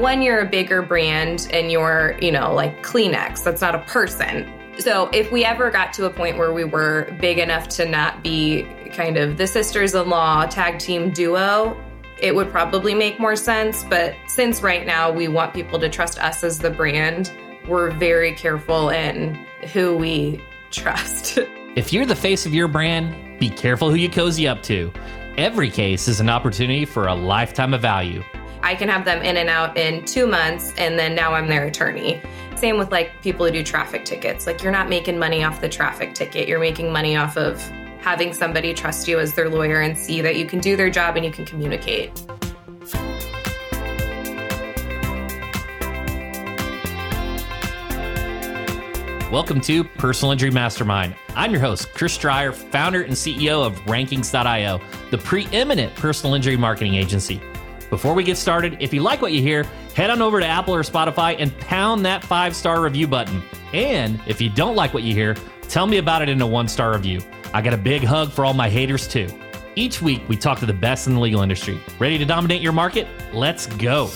when you're a bigger brand and you're, you know, like Kleenex, that's not a person. So if we ever got to a point where we were big enough to not be kind of the sisters in law tag team duo, it would probably make more sense. But since right now we want people to trust us as the brand, we're very careful in who we trust. If you're the face of your brand, be careful who you cozy up to. Every case is an opportunity for a lifetime of value. I can have them in and out in two months, and then now I'm their attorney. Same with like people who do traffic tickets. Like you're not making money off the traffic ticket, you're making money off of having somebody trust you as their lawyer and see that you can do their job and you can communicate. Welcome to Personal Injury Mastermind. I'm your host, Chris Dreyer, founder and CEO of Rankings.io, the preeminent personal injury marketing agency. Before we get started, if you like what you hear, head on over to Apple or Spotify and pound that five star review button. And if you don't like what you hear, tell me about it in a one star review. I got a big hug for all my haters too. Each week, we talk to the best in the legal industry. Ready to dominate your market? Let's go.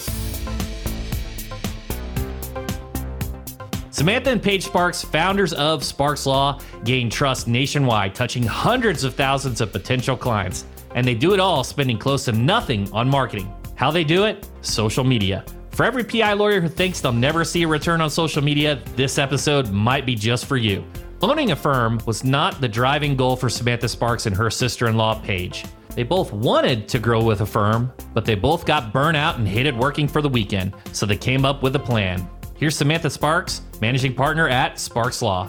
Samantha and Paige Sparks, founders of Sparks Law, gain trust nationwide, touching hundreds of thousands of potential clients. And they do it all spending close to nothing on marketing. How they do it? Social media. For every PI lawyer who thinks they'll never see a return on social media, this episode might be just for you. Owning a firm was not the driving goal for Samantha Sparks and her sister in law, Paige. They both wanted to grow with a firm, but they both got burnt out and hated working for the weekend, so they came up with a plan. Here's Samantha Sparks, managing partner at Sparks Law.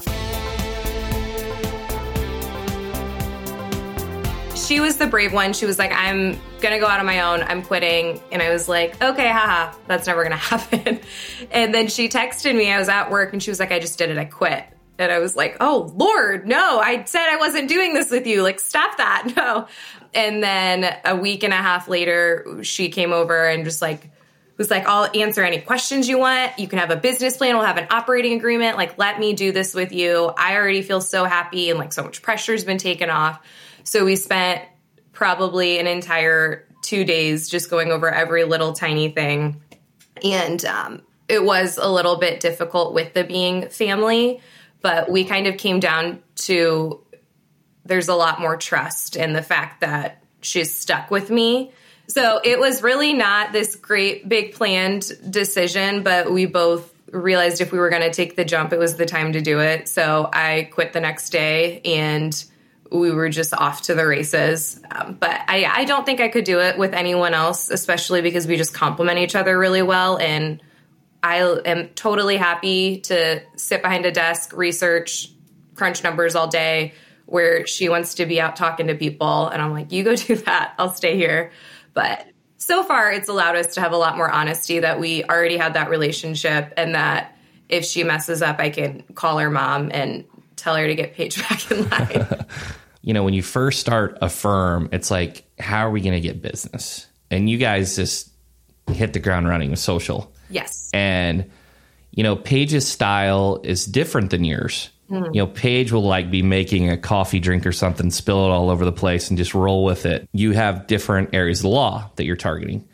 She was the brave one. She was like, I'm gonna go out on my own. I'm quitting. And I was like, okay, haha, that's never gonna happen. and then she texted me. I was at work and she was like, I just did it. I quit. And I was like, oh, Lord, no, I said I wasn't doing this with you. Like, stop that. No. And then a week and a half later, she came over and just like, was like, I'll answer any questions you want. You can have a business plan. We'll have an operating agreement. Like, let me do this with you. I already feel so happy and like so much pressure's been taken off. So we spent probably an entire two days just going over every little tiny thing. And um, it was a little bit difficult with the being family, but we kind of came down to there's a lot more trust in the fact that she's stuck with me so it was really not this great big planned decision, but we both realized if we were going to take the jump, it was the time to do it. So I quit the next day and we were just off to the races. Um, but I, I don't think I could do it with anyone else, especially because we just complement each other really well. And I am totally happy to sit behind a desk, research, crunch numbers all day, where she wants to be out talking to people. And I'm like, you go do that. I'll stay here. But so far, it's allowed us to have a lot more honesty that we already had that relationship and that if she messes up, I can call her mom and tell her to get Paige back in line. you know, when you first start a firm, it's like, how are we going to get business? And you guys just hit the ground running with social. Yes. And, you know, Paige's style is different than yours. Mm. You know, Paige will like be making a coffee drink or something, spill it all over the place and just roll with it. You have different areas of the law that you're targeting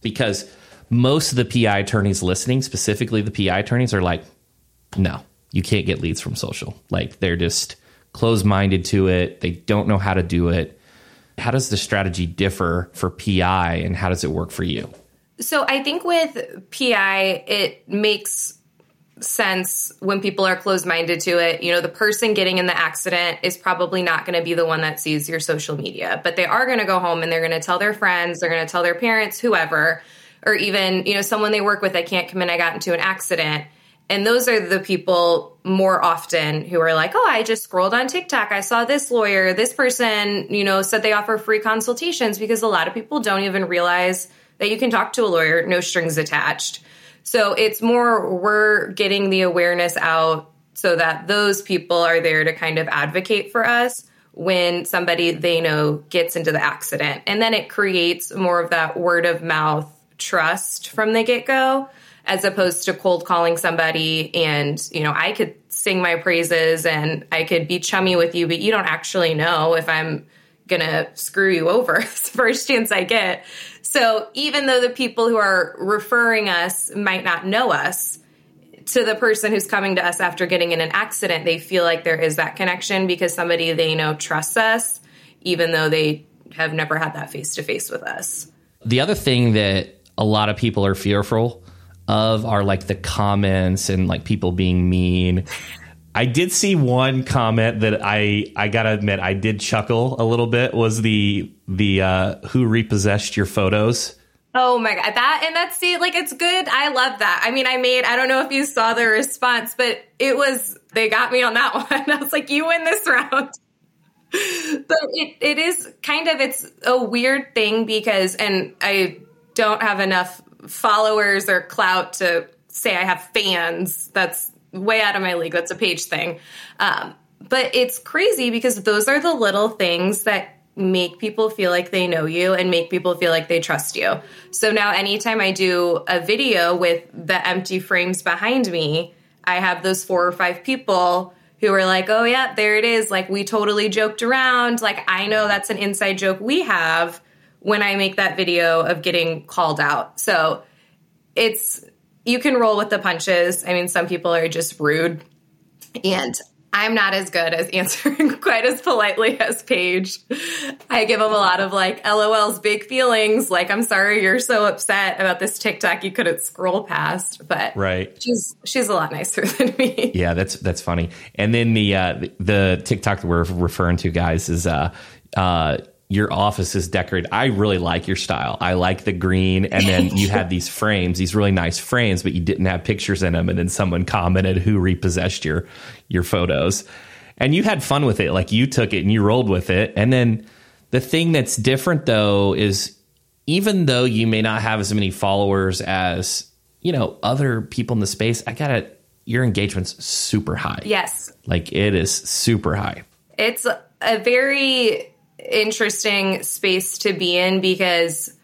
because most of the PI attorneys listening, specifically the PI attorneys, are like, no, you can't get leads from social. Like they're just closed minded to it. They don't know how to do it. How does the strategy differ for PI and how does it work for you? So I think with PI, it makes sense when people are closed minded to it. You know, the person getting in the accident is probably not going to be the one that sees your social media, but they are going to go home and they're going to tell their friends, they're going to tell their parents, whoever, or even, you know, someone they work with, I can't come in, I got into an accident. And those are the people more often who are like, oh, I just scrolled on TikTok. I saw this lawyer, this person, you know, said they offer free consultations because a lot of people don't even realize that you can talk to a lawyer, no strings attached. So it's more we're getting the awareness out so that those people are there to kind of advocate for us when somebody they know gets into the accident. And then it creates more of that word of mouth trust from the get go as opposed to cold calling somebody and you know I could sing my praises and I could be chummy with you but you don't actually know if I'm gonna screw you over first chance I get. So even though the people who are referring us might not know us, to the person who's coming to us after getting in an accident, they feel like there is that connection because somebody they know trusts us, even though they have never had that face to face with us. The other thing that a lot of people are fearful of are like the comments and like people being mean. I did see one comment that I I gotta admit I did chuckle a little bit was the the uh, who repossessed your photos. Oh my god, that and that's see, like it's good. I love that. I mean, I made I don't know if you saw the response, but it was they got me on that one. I was like, you win this round. but it, it is kind of it's a weird thing because and I don't have enough followers or clout to say I have fans. That's way out of my league. That's a Paige thing. Um, but it's crazy because those are the little things that make people feel like they know you and make people feel like they trust you. So now, anytime I do a video with the empty frames behind me, I have those four or five people who are like, oh, yeah, there it is. Like, we totally joked around. Like, I know that's an inside joke we have when I make that video of getting called out. So it's, you can roll with the punches. I mean, some people are just rude. And I'm not as good as answering quite as politely as Paige. I give them a lot of like LOL's big feelings, like I'm sorry you're so upset about this TikTok you couldn't scroll past, but right. she's she's a lot nicer than me. Yeah, that's that's funny. And then the uh, the TikTok that we're referring to, guys, is uh, uh, your office is decorated. I really like your style. I like the green. And then you had these frames, these really nice frames, but you didn't have pictures in them. And then someone commented who repossessed your your photos. And you had fun with it. Like you took it and you rolled with it. And then the thing that's different though is even though you may not have as many followers as, you know, other people in the space, I gotta your engagement's super high. Yes. Like it is super high. It's a very interesting space to be in because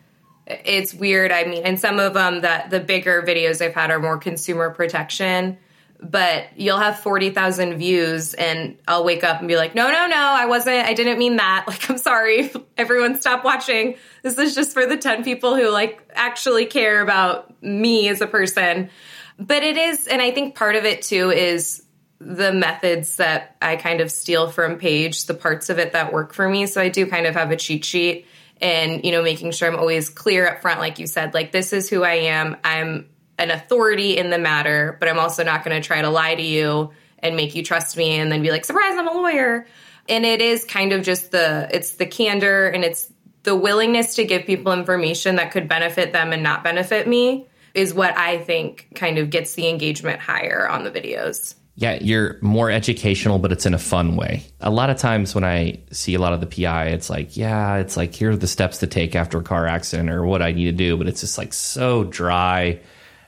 it's weird. I mean, and some of um, them that the bigger videos I've had are more consumer protection, but you'll have 40,000 views and I'll wake up and be like, no, no, no, I wasn't, I didn't mean that. Like, I'm sorry. Everyone stop watching. This is just for the 10 people who like actually care about me as a person. But it is, and I think part of it too is the methods that I kind of steal from Paige, the parts of it that work for me. So I do kind of have a cheat sheet and, you know, making sure I'm always clear up front, like you said, like this is who I am. I'm an authority in the matter, but I'm also not going to try to lie to you and make you trust me and then be like, surprise, I'm a lawyer. And it is kind of just the, it's the candor and it's the willingness to give people information that could benefit them and not benefit me is what I think kind of gets the engagement higher on the videos. Yeah, you're more educational, but it's in a fun way. A lot of times when I see a lot of the PI, it's like, yeah, it's like, here are the steps to take after a car accident or what I need to do. But it's just like so dry.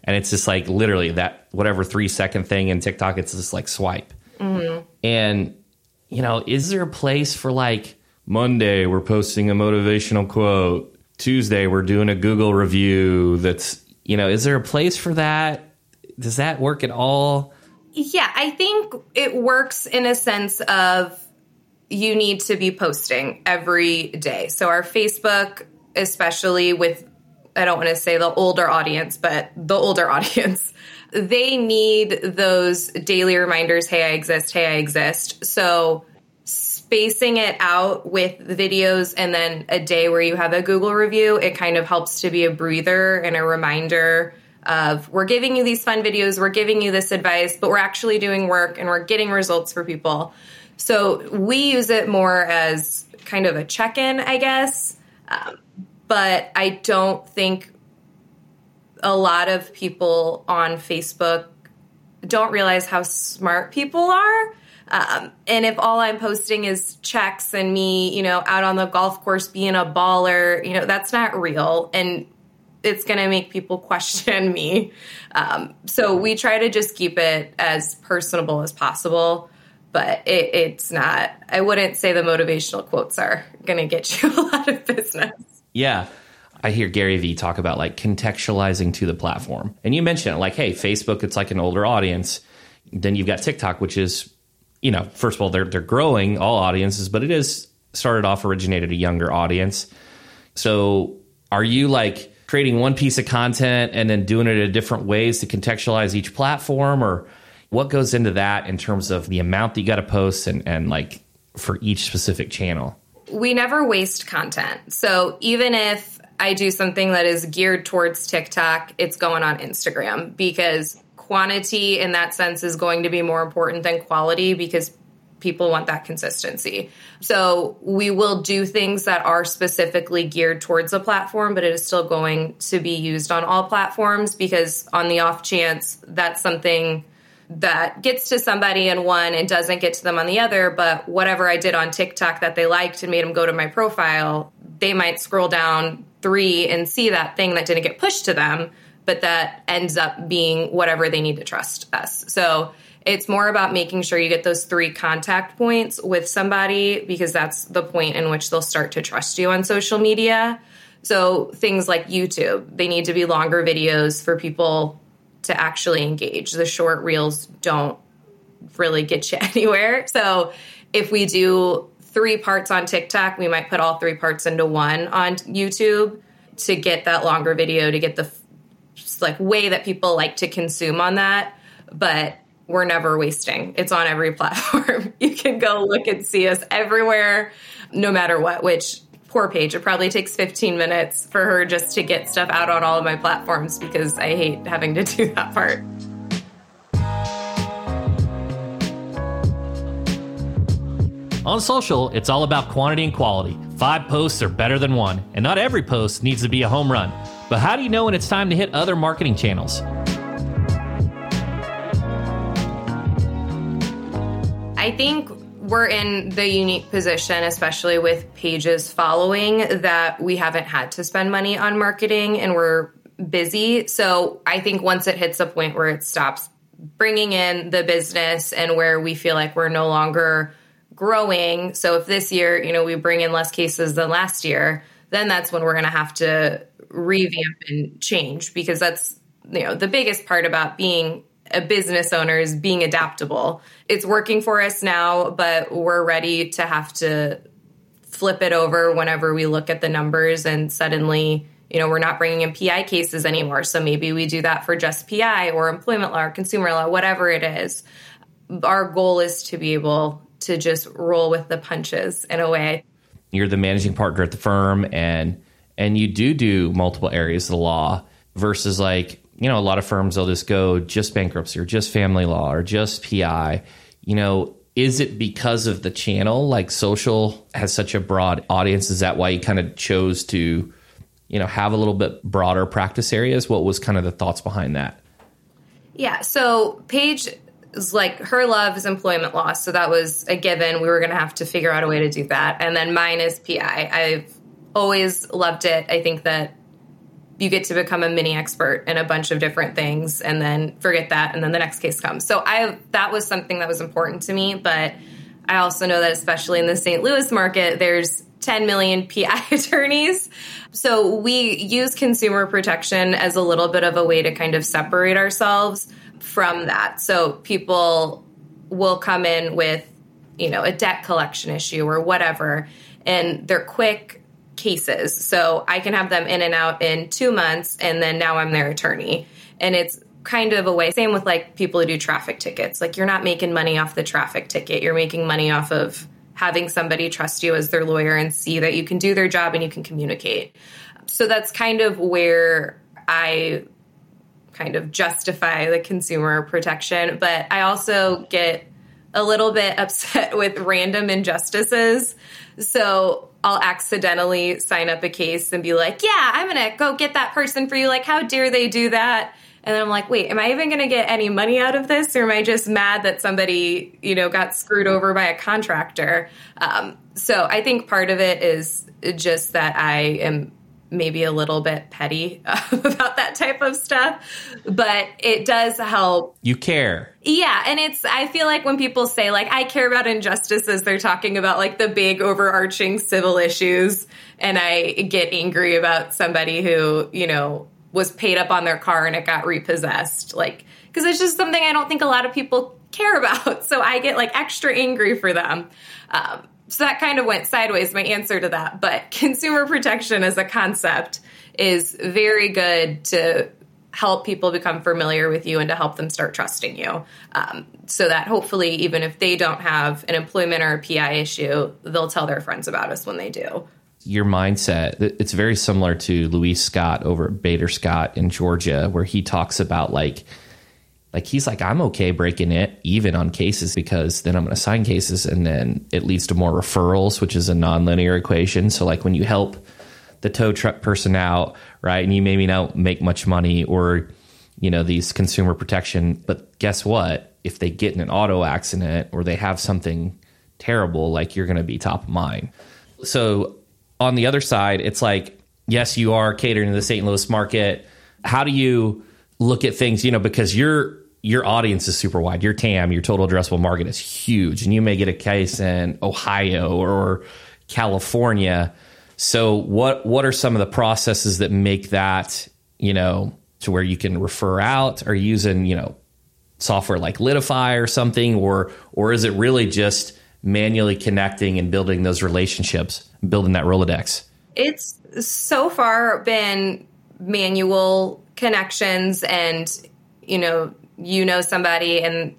And it's just like literally that whatever three second thing in TikTok, it's just like swipe. Mm-hmm. And, you know, is there a place for like Monday, we're posting a motivational quote, Tuesday, we're doing a Google review that's, you know, is there a place for that? Does that work at all? Yeah, I think it works in a sense of you need to be posting every day. So our Facebook, especially with I don't want to say the older audience, but the older audience, they need those daily reminders, hey, I exist, hey, I exist. So spacing it out with videos and then a day where you have a Google review, it kind of helps to be a breather and a reminder of we're giving you these fun videos, we're giving you this advice, but we're actually doing work and we're getting results for people. So we use it more as kind of a check in, I guess. Um, but I don't think a lot of people on Facebook don't realize how smart people are. Um, and if all I'm posting is checks and me, you know, out on the golf course being a baller, you know, that's not real. And it's going to make people question me. Um, so we try to just keep it as personable as possible. But it, it's not, I wouldn't say the motivational quotes are going to get you a lot of business. Yeah. I hear Gary Vee talk about like contextualizing to the platform. And you mentioned like, hey, Facebook, it's like an older audience. Then you've got TikTok, which is, you know, first of all, they're, they're growing all audiences, but it is started off originated a younger audience. So are you like creating one piece of content and then doing it in different ways to contextualize each platform or what goes into that in terms of the amount that you got to post and, and like for each specific channel? We never waste content. So even if I do something that is geared towards TikTok, it's going on Instagram because quantity in that sense is going to be more important than quality because people want that consistency. So we will do things that are specifically geared towards a platform, but it is still going to be used on all platforms because on the off chance that's something that gets to somebody in one and doesn't get to them on the other, but whatever I did on TikTok that they liked and made them go to my profile, they might scroll down three and see that thing that didn't get pushed to them, but that ends up being whatever they need to trust us. So it's more about making sure you get those three contact points with somebody because that's the point in which they'll start to trust you on social media. So things like YouTube, they need to be longer videos for people to actually engage. The short reels don't really get you anywhere. So if we do three parts on TikTok, we might put all three parts into one on YouTube to get that longer video to get the like way that people like to consume on that. But we're never wasting. It's on every platform. you can go look and see us everywhere, no matter what, which poor Paige. It probably takes 15 minutes for her just to get stuff out on all of my platforms because I hate having to do that part. On social, it's all about quantity and quality. Five posts are better than one, and not every post needs to be a home run. But how do you know when it's time to hit other marketing channels? I think we're in the unique position, especially with Paige's following, that we haven't had to spend money on marketing and we're busy. So I think once it hits a point where it stops bringing in the business and where we feel like we're no longer growing. So if this year, you know, we bring in less cases than last year, then that's when we're going to have to revamp and change because that's, you know, the biggest part about being a business owner is being adaptable. It's working for us now, but we're ready to have to flip it over whenever we look at the numbers and suddenly, you know, we're not bringing in PI cases anymore. So maybe we do that for just PI or employment law or consumer law, whatever it is. Our goal is to be able to just roll with the punches in a way. You're the managing partner at the firm and and you do do multiple areas of the law versus like you know, a lot of firms they'll just go just bankruptcy or just family law or just PI. You know, is it because of the channel? Like social has such a broad audience. Is that why you kind of chose to, you know, have a little bit broader practice areas? What was kind of the thoughts behind that? Yeah. So Paige is like her love is employment law. So that was a given. We were going to have to figure out a way to do that. And then mine is PI. I've always loved it. I think that you get to become a mini expert in a bunch of different things and then forget that and then the next case comes. So I that was something that was important to me, but I also know that especially in the St. Louis market there's 10 million PI attorneys. So we use consumer protection as a little bit of a way to kind of separate ourselves from that. So people will come in with, you know, a debt collection issue or whatever and they're quick cases. So I can have them in and out in two months, and then now I'm their attorney. And it's kind of a way, same with like people who do traffic tickets. Like you're not making money off the traffic ticket, you're making money off of having somebody trust you as their lawyer and see that you can do their job and you can communicate. So that's kind of where I kind of justify the consumer protection. But I also get a little bit upset with random injustices. So I'll accidentally sign up a case and be like, yeah, I'm going to go get that person for you. Like, how dare they do that? And then I'm like, wait, am I even going to get any money out of this? Or am I just mad that somebody, you know, got screwed over by a contractor? Um, so I think part of it is just that I am maybe a little bit petty about that type of stuff, but it does help. You care. Yeah. And it's, I feel like when people say, like, I care about injustices, they're talking about like the big overarching civil issues. And I get angry about somebody who, you know, was paid up on their car and it got repossessed. Like, because it's just something I don't think a lot of people care about. So I get like extra angry for them. Um, so that kind of went sideways, my answer to that. But consumer protection as a concept is very good to help people become familiar with you and to help them start trusting you. Um, so that hopefully, even if they don't have an employment or a PI issue, they'll tell their friends about us when they do. Your mindset, it's very similar to Louis Scott over at Bader Scott in Georgia, where he talks about like, like he's like, I'm okay breaking it even on cases because then I'm going to sign cases and then it leads to more referrals, which is a nonlinear equation. So like when you help the tow truck person out, right, and you maybe don't make much money or you know these consumer protection, but guess what? If they get in an auto accident or they have something terrible, like you're going to be top of mind. So on the other side, it's like yes, you are catering to the St. Louis market. How do you look at things? You know, because you're your audience is super wide. Your TAM, your total addressable market is huge, and you may get a case in Ohio or California. So, what what are some of the processes that make that you know to where you can refer out? Are you using you know software like Litify or something, or or is it really just manually connecting and building those relationships, building that Rolodex? It's so far been manual connections and you know you know somebody and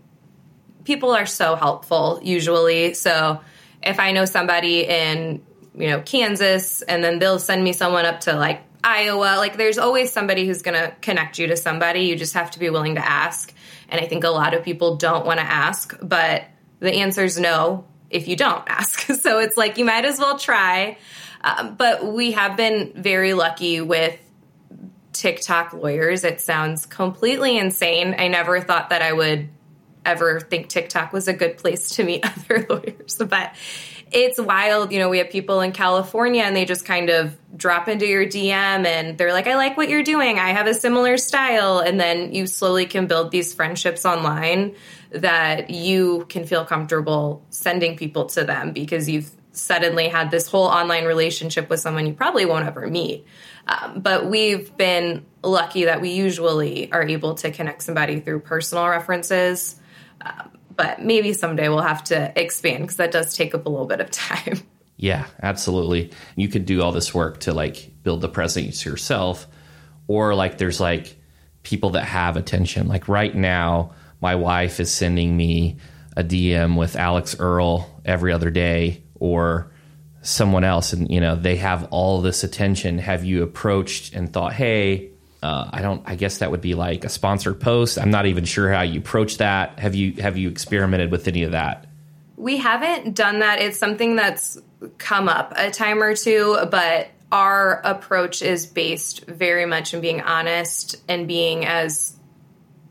people are so helpful usually. So if I know somebody in, you know, Kansas and then they'll send me someone up to like Iowa, like there's always somebody who's going to connect you to somebody. You just have to be willing to ask. And I think a lot of people don't want to ask, but the answer is no if you don't ask. so it's like you might as well try. Um, but we have been very lucky with TikTok lawyers. It sounds completely insane. I never thought that I would ever think TikTok was a good place to meet other lawyers, but it's wild. You know, we have people in California and they just kind of drop into your DM and they're like, I like what you're doing. I have a similar style. And then you slowly can build these friendships online that you can feel comfortable sending people to them because you've suddenly had this whole online relationship with someone you probably won't ever meet. Um, but we've been lucky that we usually are able to connect somebody through personal references. Um, but maybe someday we'll have to expand because that does take up a little bit of time. Yeah, absolutely. You could do all this work to like build the presence yourself, or like there's like people that have attention. Like right now, my wife is sending me a DM with Alix Earle every other day, or someone else and you know they have all this attention. Have you approached and thought hey uh, i don't i guess that would be like a sponsored post. I'm not even sure how you approach that. Have you have you experimented with any of that? We haven't done that. It's something that's come up a time or two but our approach is based very much in being honest and being as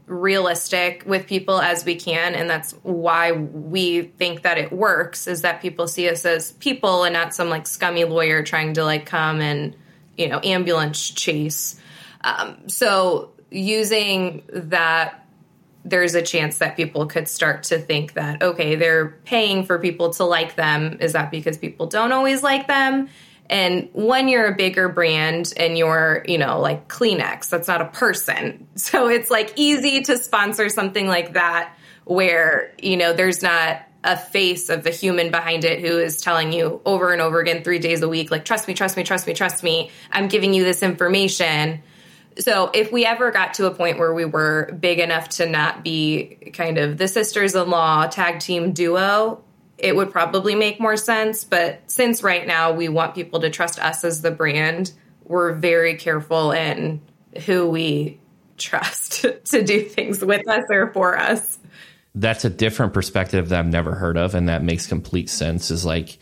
realistic with people as we can and that's why we think that it works is that people see us as people and not some like scummy lawyer trying to like come and you know ambulance chase. Um, so using that there's a chance that people could start to think that okay they're paying for people to like them. Is that because people don't always like them and when you're a bigger brand and you're, you know, like Kleenex, that's not a person. So it's like easy to sponsor something like that where, you know, there's not a face of the human behind it who is telling you over and over again, three days a week, like, trust me, trust me, trust me, trust me. I'm giving you this information. So if we ever got to a point where we were big enough to not be kind of the sisters in law tag team duo, it would probably make more sense. But since right now we want people to trust us as the brand, we're very careful in who we trust to do things with us or for us. That's a different perspective that I've never heard of, and that makes complete sense. Is like,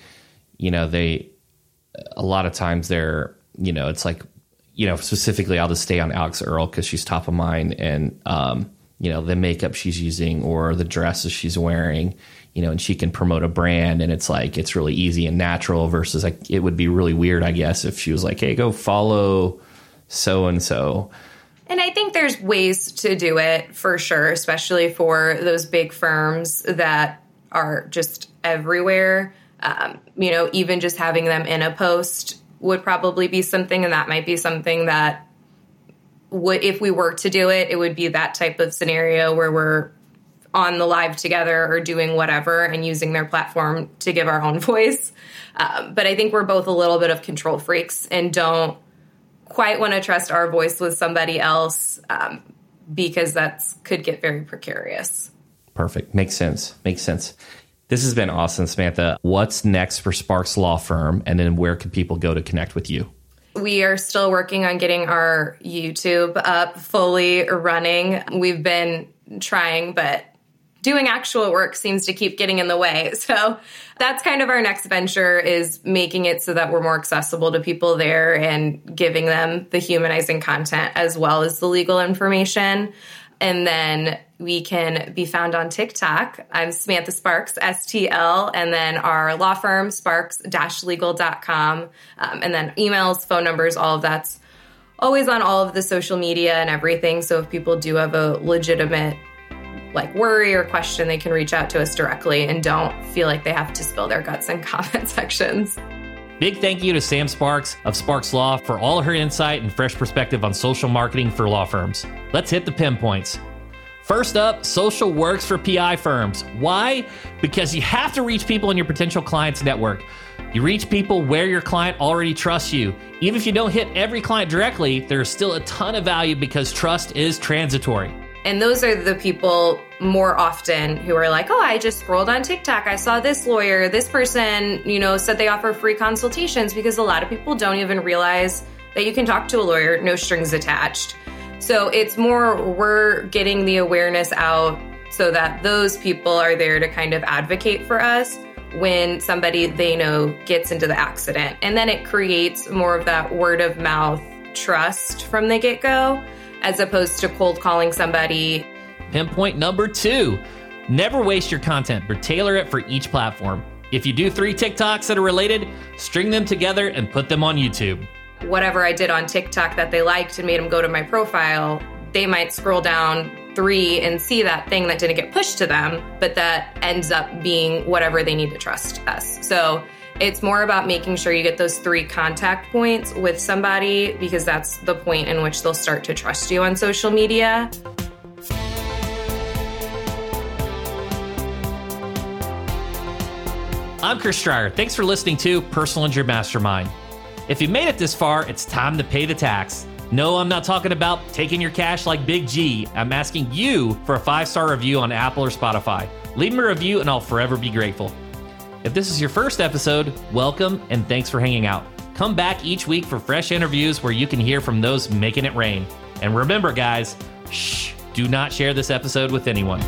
you know, they a lot of times they're, you know, it's like, you know, specifically, I'll just stay on Alix Earle because she's top of mind, and um, you know, the makeup she's using or the dresses she's wearing you know, and she can promote a brand and it's like it's really easy and natural versus like it would be really weird, I guess, if she was like, Hey, go follow so and so. And I think there's ways to do it for sure, especially for those big firms that are just everywhere. Um, you know, even just having them in a post would probably be something, and that might be something that would, if we were to do it, it would be that type of scenario where we're on the live together or doing whatever and using their platform to give our own voice. Um, but I think we're both a little bit of control freaks and don't quite want to trust our voice with somebody else um, because that could get very precarious. Perfect. Makes sense. Makes sense. This has been awesome, Samantha. What's next for Sparks Law Firm? And then where can people go to connect with you? We are still working on getting our YouTube up fully running. We've been trying, but doing actual work seems to keep getting in the way. So that's kind of our next venture is making it so that we're more accessible to people there and giving them the humanizing content as well as the legal information. And then we can be found on TikTok. I'm Samantha Sparks, STL, and then our law firm, sparks-legal.com. Um, and then emails, phone numbers, all of that's always on all of the social media and everything. So if people do have a legitimate like worry or question, they can reach out to us directly and don't feel like they have to spill their guts in comment sections. Big thank you to Sam Sparks of Sparks Law for all her insight and fresh perspective on social marketing for law firms. Let's hit the pinpoints. First up, social works for PI firms. Why? Because you have to reach people in your potential client's network. You reach people where your client already trusts you. Even if you don't hit every client directly, there is still a ton of value because trust is transitory. And those are the people more often who are like, oh, I just scrolled on TikTok. I saw this lawyer, this person, you know, said they offer free consultations because a lot of people don't even realize that you can talk to a lawyer, no strings attached. So it's more we're getting the awareness out so that those people are there to kind of advocate for us when somebody they know gets into the accident. And then it creates more of that word of mouth trust from the get go as opposed to cold calling somebody. Pinpoint number two never waste your content, but tailor it for each platform. If you do three TikToks that are related, string them together and put them on YouTube. Whatever I did on TikTok that they liked and made them go to my profile, they might scroll down three and see that thing that didn't get pushed to them, but that ends up being whatever they need to trust us. So it's more about making sure you get those three contact points with somebody because that's the point in which they'll start to trust you on social media. I'm Chris Dreyer. Thanks for listening to Personal Injury Mastermind. If you made it this far, it's time to pay the tax. No, I'm not talking about taking your cash like Big G. I'm asking you for a five star review on Apple or Spotify. Leave me a review and I'll forever be grateful. If this is your first episode, welcome and thanks for hanging out. Come back each week for fresh interviews where you can hear from those making it rain. And remember, guys, shh, do not share this episode with anyone.